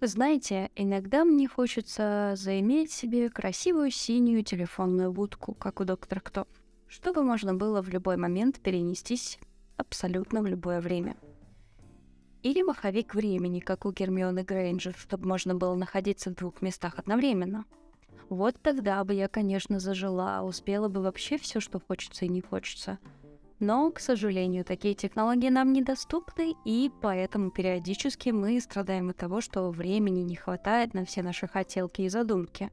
Знаете, иногда мне хочется заиметь себе красивую синюю телефонную будку, как у доктора Кто, чтобы можно было в любой момент перенестись абсолютно в любое время. Или маховик времени, как у Гермионы Грейнджер, чтобы можно было находиться в двух местах одновременно. Вот тогда бы я, конечно, зажила, успела бы вообще все, что хочется и не хочется — но, к сожалению, такие технологии нам недоступны, и поэтому периодически мы страдаем от того, что времени не хватает на все наши хотелки и задумки.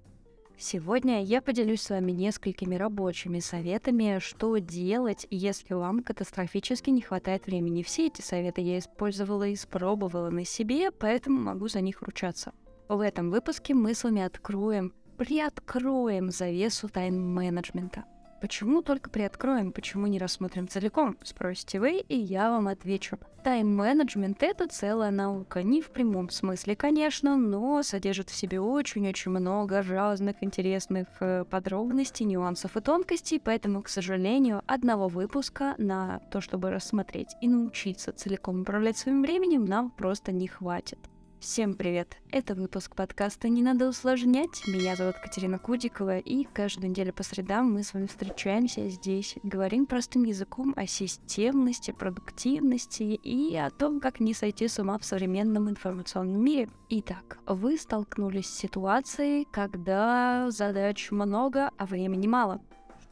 Сегодня я поделюсь с вами несколькими рабочими советами, что делать, если вам катастрофически не хватает времени. Все эти советы я использовала и испробовала на себе, поэтому могу за них ручаться. В этом выпуске мы с вами откроем, приоткроем завесу тайм-менеджмента. Почему только приоткроем, почему не рассмотрим целиком, спросите вы, и я вам отвечу. Тайм-менеджмент — это целая наука, не в прямом смысле, конечно, но содержит в себе очень-очень много разных интересных э, подробностей, нюансов и тонкостей, поэтому, к сожалению, одного выпуска на то, чтобы рассмотреть и научиться целиком управлять своим временем, нам просто не хватит. Всем привет! Это выпуск подкаста «Не надо усложнять». Меня зовут Катерина Кудикова, и каждую неделю по средам мы с вами встречаемся здесь, говорим простым языком о системности, продуктивности и о том, как не сойти с ума в современном информационном мире. Итак, вы столкнулись с ситуацией, когда задач много, а времени мало.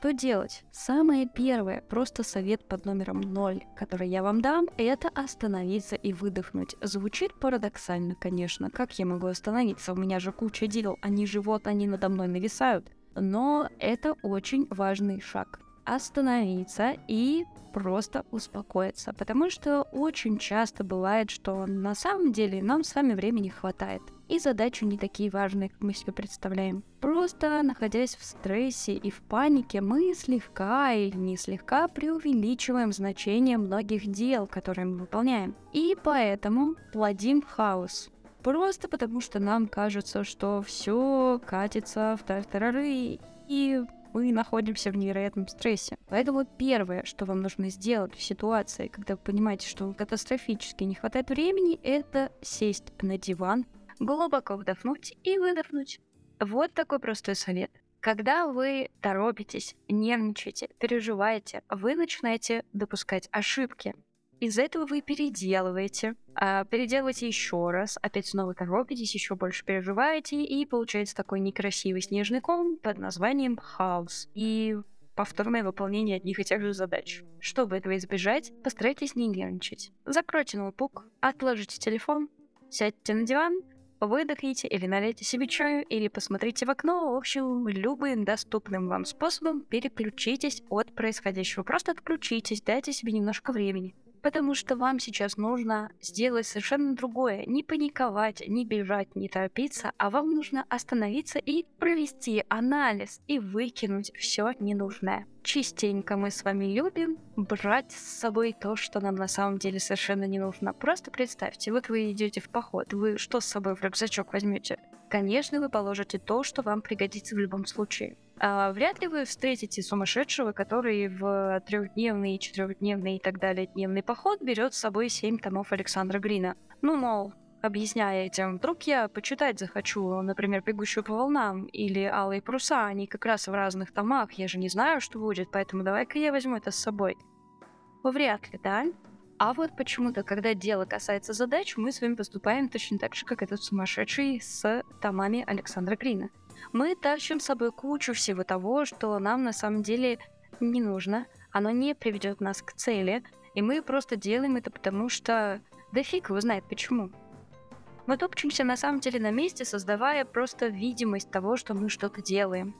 Что делать? Самое первое, просто совет под номером 0, который я вам дам, это остановиться и выдохнуть. Звучит парадоксально, конечно. Как я могу остановиться? У меня же куча дел, они живут, они надо мной нависают. Но это очень важный шаг. Остановиться и просто успокоиться, потому что очень часто бывает, что на самом деле нам с вами времени хватает, и задачи не такие важные, как мы себе представляем. Просто находясь в стрессе и в панике, мы слегка или не слегка преувеличиваем значение многих дел, которые мы выполняем. И поэтому плодим хаос. Просто потому, что нам кажется, что все катится в тартарары, и мы находимся в невероятном стрессе. Поэтому первое, что вам нужно сделать в ситуации, когда вы понимаете, что вам катастрофически не хватает времени, это сесть на диван, глубоко вдохнуть и выдохнуть. Вот такой простой совет. Когда вы торопитесь, нервничаете, переживаете, вы начинаете допускать ошибки. Из-за этого вы переделываете, а переделываете еще раз, опять снова торопитесь, еще больше переживаете, и получается такой некрасивый снежный ком под названием хаос. И повторное выполнение одних и тех же задач. Чтобы этого избежать, постарайтесь не нервничать. Закройте ноутбук, отложите телефон, сядьте на диван, выдохните или налейте себе чаю, или посмотрите в окно. В общем, любым доступным вам способом переключитесь от происходящего. Просто отключитесь, дайте себе немножко времени потому что вам сейчас нужно сделать совершенно другое. Не паниковать, не бежать, не торопиться, а вам нужно остановиться и провести анализ и выкинуть все ненужное. Частенько мы с вами любим брать с собой то, что нам на самом деле совершенно не нужно. Просто представьте, вот вы идете в поход, вы что с собой в рюкзачок возьмете? Конечно, вы положите то, что вам пригодится в любом случае. А, вряд ли вы встретите сумасшедшего, который в трехдневный, четырехдневный и так далее дневный поход берет с собой семь томов Александра Грина. Ну, мол, объясняя этим, вдруг я почитать захочу, например, «Бегущую по волнам» или «Алые паруса», они как раз в разных томах, я же не знаю, что будет, поэтому давай-ка я возьму это с собой. Вряд ли, да? А вот почему-то, когда дело касается задач, мы с вами поступаем точно так же, как этот сумасшедший с томами Александра Грина – мы тащим с собой кучу всего того, что нам на самом деле не нужно, оно не приведет нас к цели, и мы просто делаем это потому, что да фиг его знает почему. Мы топчемся на самом деле на месте, создавая просто видимость того, что мы что-то делаем.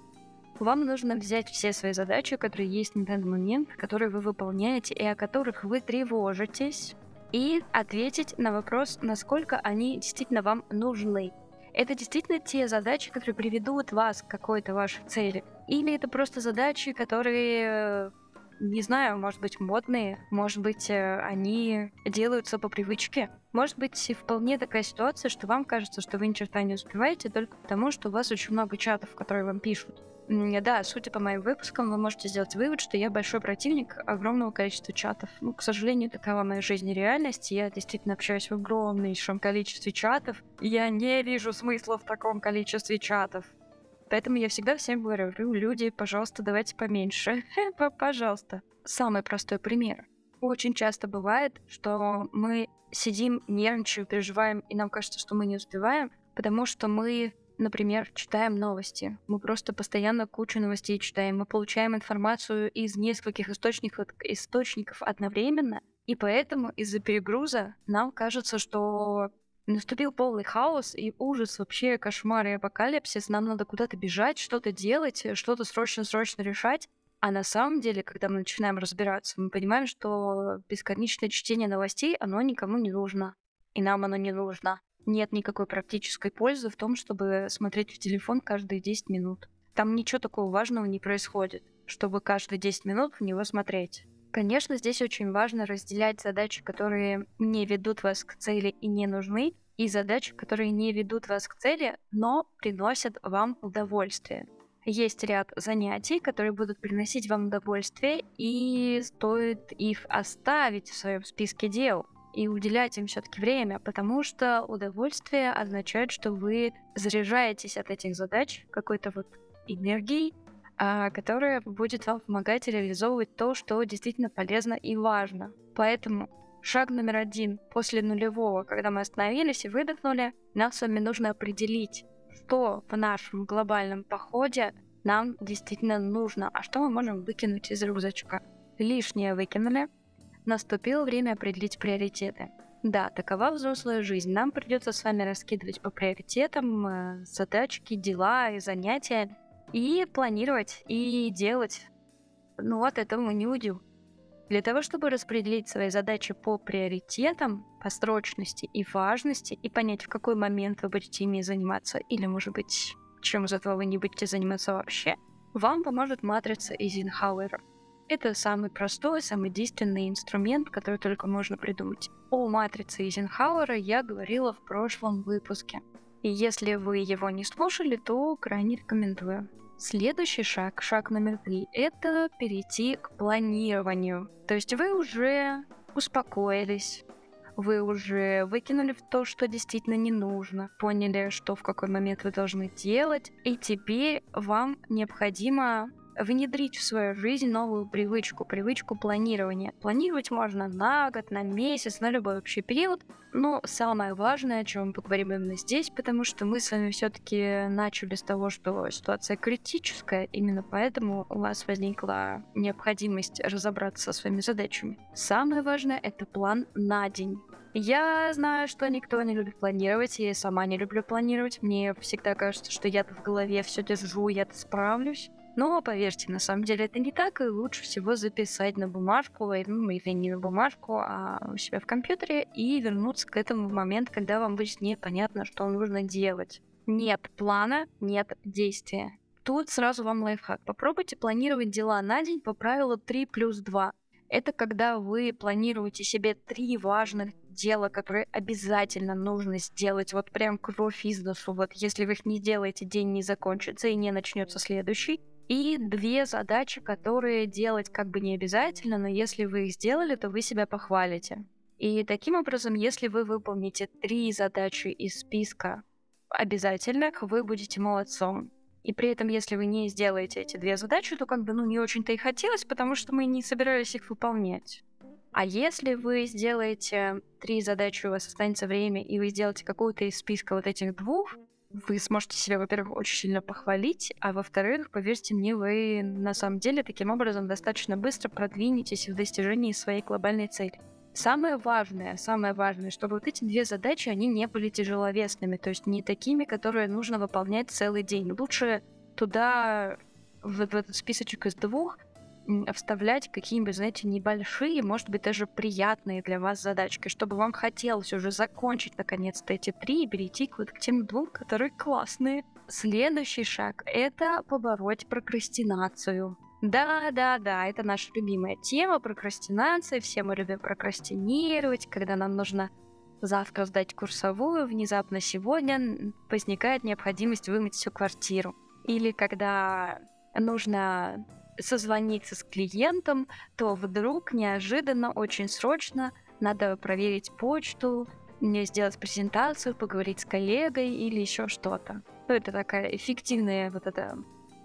Вам нужно взять все свои задачи, которые есть на данный момент, которые вы выполняете и о которых вы тревожитесь, и ответить на вопрос, насколько они действительно вам нужны это действительно те задачи, которые приведут вас к какой-то вашей цели? Или это просто задачи, которые, не знаю, может быть, модные, может быть, э, они делаются по привычке? Может быть, вполне такая ситуация, что вам кажется, что вы ни черта не успеваете только потому, что у вас очень много чатов, которые вам пишут. Да, судя по моим выпускам, вы можете сделать вывод, что я большой противник огромного количества чатов. Ну, к сожалению, такова моя жизнь и реальность. Я действительно общаюсь в огромнейшем количестве чатов. Я не вижу смысла в таком количестве чатов. Поэтому я всегда всем говорю, люди, пожалуйста, давайте поменьше. Пожалуйста. Самый простой пример. Очень часто бывает, что мы сидим, нервничаем, переживаем, и нам кажется, что мы не успеваем, потому что мы например, читаем новости. Мы просто постоянно кучу новостей читаем. Мы получаем информацию из нескольких источников, источников одновременно. И поэтому из-за перегруза нам кажется, что наступил полный хаос и ужас, вообще кошмар и апокалипсис. Нам надо куда-то бежать, что-то делать, что-то срочно-срочно решать. А на самом деле, когда мы начинаем разбираться, мы понимаем, что бесконечное чтение новостей, оно никому не нужно. И нам оно не нужно нет никакой практической пользы в том, чтобы смотреть в телефон каждые 10 минут. Там ничего такого важного не происходит, чтобы каждые 10 минут в него смотреть. Конечно, здесь очень важно разделять задачи, которые не ведут вас к цели и не нужны, и задачи, которые не ведут вас к цели, но приносят вам удовольствие. Есть ряд занятий, которые будут приносить вам удовольствие, и стоит их оставить в своем списке дел и уделять им все-таки время, потому что удовольствие означает, что вы заряжаетесь от этих задач какой-то вот энергией, а, которая будет вам помогать реализовывать то, что действительно полезно и важно. Поэтому шаг номер один после нулевого, когда мы остановились и выдохнули, нам с вами нужно определить, что в нашем глобальном походе нам действительно нужно, а что мы можем выкинуть из рюкзачка. Лишнее выкинули, Наступило время определить приоритеты. Да, такова взрослая жизнь. Нам придется с вами раскидывать по приоритетам э, задачки, дела и занятия и планировать и делать. Ну вот этого мы не уйдем. Для того, чтобы распределить свои задачи по приоритетам, по срочности и важности, и понять, в какой момент вы будете ими заниматься, или, может быть, чем из этого вы не будете заниматься вообще, вам поможет матрица Эйзенхауэра. Это самый простой, самый действенный инструмент, который только можно придумать. О матрице Эйзенхауэра я говорила в прошлом выпуске. И если вы его не слушали, то крайне рекомендую. Следующий шаг, шаг номер три, это перейти к планированию. То есть вы уже успокоились, вы уже выкинули то, что действительно не нужно, поняли, что в какой момент вы должны делать, и теперь вам необходимо внедрить в свою жизнь новую привычку, привычку планирования. Планировать можно на год, на месяц, на любой вообще период. Но самое важное, о чем мы поговорим именно здесь, потому что мы с вами все-таки начали с того, что ситуация критическая, именно поэтому у вас возникла необходимость разобраться со своими задачами. Самое важное это план на день. Я знаю, что никто не любит планировать, я сама не люблю планировать. Мне всегда кажется, что я-то в голове все держу, я-то справлюсь. Но поверьте, на самом деле это не так, и лучше всего записать на бумажку, ну, или не на бумажку, а у себя в компьютере, и вернуться к этому в момент, когда вам будет непонятно, что нужно делать. Нет плана, нет действия. Тут сразу вам лайфхак. Попробуйте планировать дела на день по правилу 3 плюс 2. Это когда вы планируете себе три важных дела, которые обязательно нужно сделать, вот прям кровь из носу. Вот если вы их не делаете, день не закончится и не начнется следующий и две задачи, которые делать как бы не обязательно, но если вы их сделали, то вы себя похвалите. И таким образом, если вы выполните три задачи из списка обязательных, вы будете молодцом. И при этом, если вы не сделаете эти две задачи, то как бы ну не очень-то и хотелось, потому что мы не собирались их выполнять. А если вы сделаете три задачи, у вас останется время, и вы сделаете какую-то из списка вот этих двух, вы сможете себя, во-первых, очень сильно похвалить, а во-вторых, поверьте мне, вы на самом деле таким образом достаточно быстро продвинетесь в достижении своей глобальной цели. Самое важное, самое важное, чтобы вот эти две задачи, они не были тяжеловесными, то есть не такими, которые нужно выполнять целый день. Лучше туда, в, в этот списочек из двух, вставлять какие-нибудь, знаете, небольшие, может быть, даже приятные для вас задачки, чтобы вам хотелось уже закончить наконец-то эти три и перейти к, вот к тем двум, которые классные. Следующий шаг — это побороть прокрастинацию. Да, да, да, это наша любимая тема прокрастинация. Все мы любим прокрастинировать, когда нам нужно завтра сдать курсовую, внезапно сегодня возникает необходимость вымыть всю квартиру. Или когда нужно созвониться с клиентом, то вдруг неожиданно, очень срочно надо проверить почту, мне сделать презентацию, поговорить с коллегой или еще что-то. Ну, это такая эффективная вот эта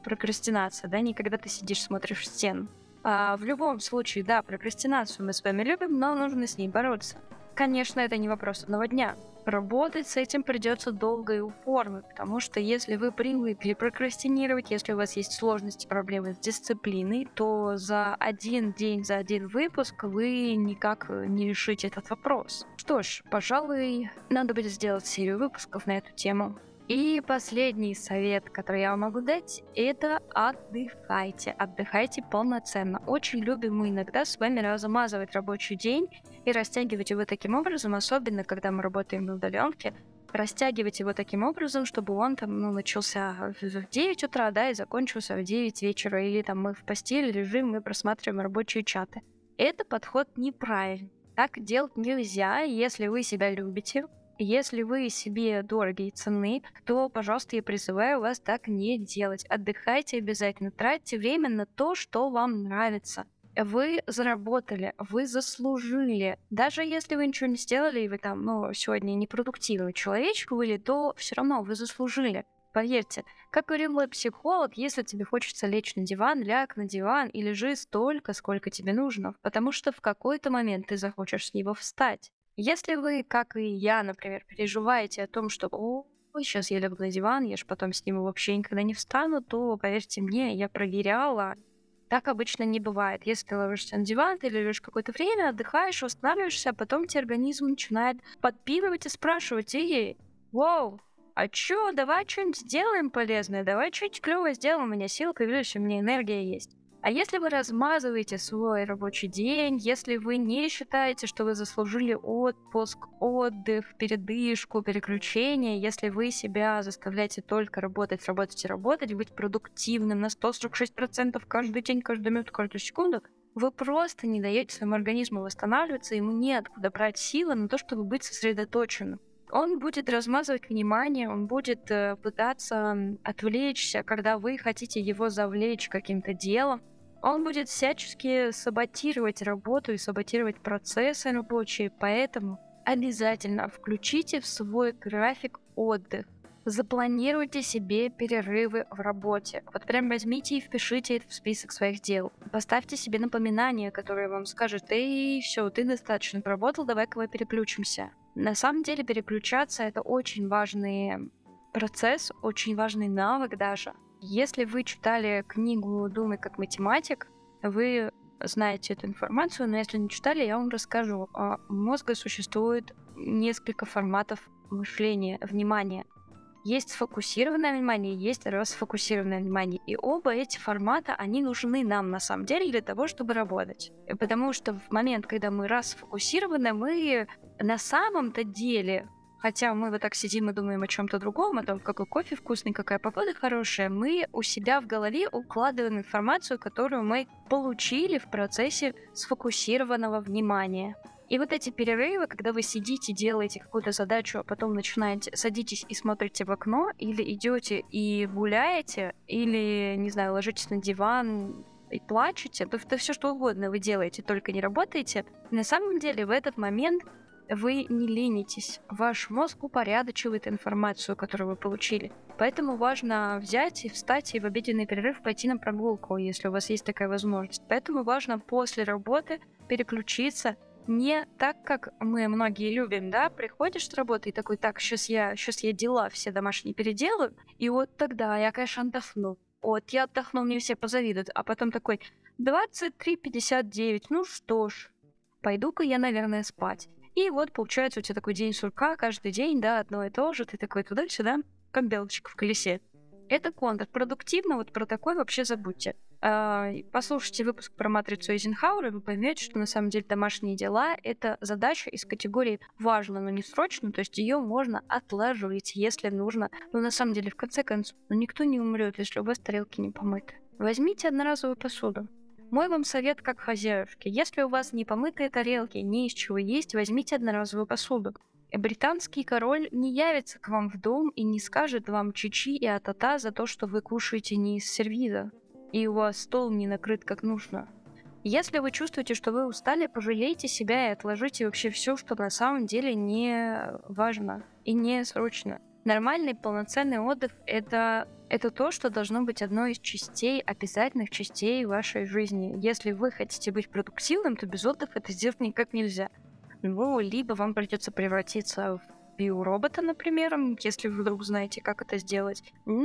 прокрастинация, да, не когда ты сидишь, смотришь в стену. А в любом случае, да, прокрастинацию мы с вами любим, но нужно с ней бороться. Конечно, это не вопрос одного дня. Работать с этим придется долго и упорно, потому что если вы привыкли прокрастинировать, если у вас есть сложности, проблемы с дисциплиной, то за один день, за один выпуск вы никак не решите этот вопрос. Что ж, пожалуй, надо будет сделать серию выпусков на эту тему. И последний совет, который я вам могу дать, это отдыхайте. Отдыхайте полноценно. Очень любим мы иногда с вами размазывать рабочий день и растягивать его таким образом, особенно когда мы работаем на удаленке, растягивать его таким образом, чтобы он там ну, начался в 9 утра, да, и закончился в 9 вечера, или там мы в постели лежим, мы просматриваем рабочие чаты. Это подход неправильный. Так делать нельзя, если вы себя любите, если вы себе дороги и ценны, то, пожалуйста, я призываю вас так не делать. Отдыхайте обязательно, тратьте время на то, что вам нравится. Вы заработали, вы заслужили. Даже если вы ничего не сделали, и вы там, ну, сегодня непродуктивный человечек были, то все равно вы заслужили. Поверьте, как говорил мой психолог, если тебе хочется лечь на диван, ляг на диван и лежи столько, сколько тебе нужно, потому что в какой-то момент ты захочешь с него встать. Если вы, как и я, например, переживаете о том, что «О, сейчас я лягу на диван, я же потом с ним вообще никогда не встану», то, поверьте мне, я проверяла, так обычно не бывает. Если ты ложишься на диван, ты лежишь какое-то время, отдыхаешь, восстанавливаешься, а потом тебе организм начинает подпитывать и спрашивать, эй, вау, а чё, давай что-нибудь сделаем полезное, давай что-нибудь клевое сделаем, у меня сил появилась, у меня энергия есть. А если вы размазываете свой рабочий день, если вы не считаете, что вы заслужили отпуск, отдых, передышку, переключение, если вы себя заставляете только работать, работать и работать, быть продуктивным на 146% каждый день, каждую минуту, каждую секунду, вы просто не даете своему организму восстанавливаться, ему неоткуда брать силы на то, чтобы быть сосредоточенным он будет размазывать внимание, он будет э, пытаться отвлечься, когда вы хотите его завлечь каким-то делом. Он будет всячески саботировать работу и саботировать процессы рабочие, поэтому обязательно включите в свой график отдых. Запланируйте себе перерывы в работе. Вот прям возьмите и впишите это в список своих дел. Поставьте себе напоминание, которое вам скажет, эй, все, ты достаточно поработал, давай-ка мы переключимся. На самом деле переключаться это очень важный процесс, очень важный навык даже. Если вы читали книгу «Думай как математик», вы знаете эту информацию, но если не читали, я вам расскажу. У мозга существует несколько форматов мышления, внимания. Есть сфокусированное внимание, есть расфокусированное внимание. И оба эти формата, они нужны нам на самом деле для того, чтобы работать. Потому что в момент, когда мы расфокусированы, мы на самом-то деле Хотя мы вот так сидим и думаем о чем-то другом, о том, какой кофе вкусный, какая погода хорошая, мы у себя в голове укладываем информацию, которую мы получили в процессе сфокусированного внимания. И вот эти перерывы, когда вы сидите, делаете какую-то задачу, а потом начинаете, садитесь и смотрите в окно, или идете и гуляете, или, не знаю, ложитесь на диван и плачете, то это все что угодно вы делаете, только не работаете. На самом деле в этот момент вы не ленитесь. Ваш мозг упорядочивает информацию, которую вы получили. Поэтому важно взять и встать и в обеденный перерыв пойти на прогулку, если у вас есть такая возможность. Поэтому важно после работы переключиться не так, как мы многие любим, да, приходишь с работы и такой, так, сейчас я, сейчас я дела все домашние переделаю, и вот тогда я, конечно, отдохну. Вот, я отдохнул, мне все позавидуют. А потом такой, 23.59, ну что ж, пойду-ка я, наверное, спать. И вот получается у тебя такой день сурка, каждый день, да, одно и то же, ты такой туда-сюда, как белочка в колесе. Это контрпродуктивно, вот про такой вообще забудьте. А, послушайте выпуск про матрицу Эйзенхауэра, вы поймете, что на самом деле домашние дела — это задача из категории «важно, но не срочно», то есть ее можно отложить, если нужно. Но на самом деле, в конце концов, ну, никто не умрет, если у вас тарелки не помыты. Возьмите одноразовую посуду. Мой вам совет как хозяюшки. Если у вас не помытые тарелки, не из чего есть, возьмите одноразовую посуду британский король не явится к вам в дом и не скажет вам чичи и атата за то, что вы кушаете не из сервиза. И у вас стол не накрыт как нужно. Если вы чувствуете, что вы устали, пожалейте себя и отложите вообще все, что на самом деле не важно и не срочно. Нормальный полноценный отдых это, это то, что должно быть одной из частей, обязательных частей вашей жизни. Если вы хотите быть продуктивным, то без отдыха это сделать никак нельзя. Ну, либо вам придется превратиться в биоробота, например, если вдруг знаете, как это сделать,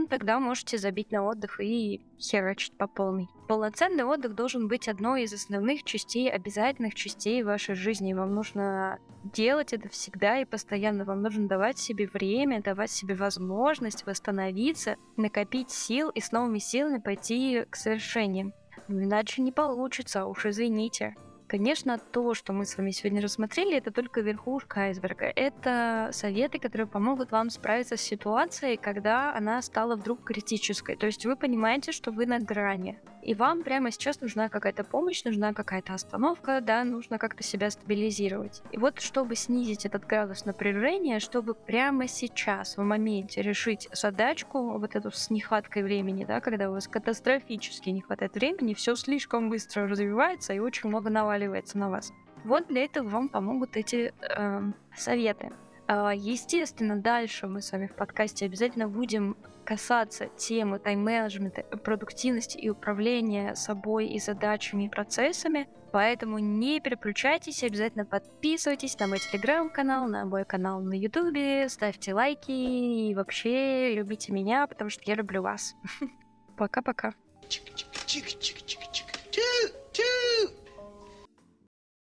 тогда можете забить на отдых и херачить по полной. Полноценный отдых должен быть одной из основных частей, обязательных частей вашей жизни. Вам нужно делать это всегда и постоянно. Вам нужно давать себе время, давать себе возможность восстановиться, накопить сил и с новыми силами пойти к совершению. Ну, иначе не получится, уж извините. Конечно, то, что мы с вами сегодня рассмотрели, это только верхушка айсберга. Это советы, которые помогут вам справиться с ситуацией, когда она стала вдруг критической. То есть вы понимаете, что вы на грани. И вам прямо сейчас нужна какая-то помощь, нужна какая-то остановка, да, нужно как-то себя стабилизировать. И вот, чтобы снизить этот градус напряжения, чтобы прямо сейчас, в моменте решить задачку, вот эту с нехваткой времени, да, когда у вас катастрофически не хватает времени, все слишком быстро развивается и очень много наваливается наваливается на вас. Вот для этого вам помогут эти э, советы. Э, естественно, дальше мы с вами в подкасте обязательно будем касаться темы тайм-менеджмента, продуктивности и управления собой и задачами и процессами. Поэтому не переключайтесь, обязательно подписывайтесь на мой телеграм-канал, на мой канал на ютубе, ставьте лайки и вообще любите меня, потому что я люблю вас. Пока-пока. Чик-чик-чик-чик-чик.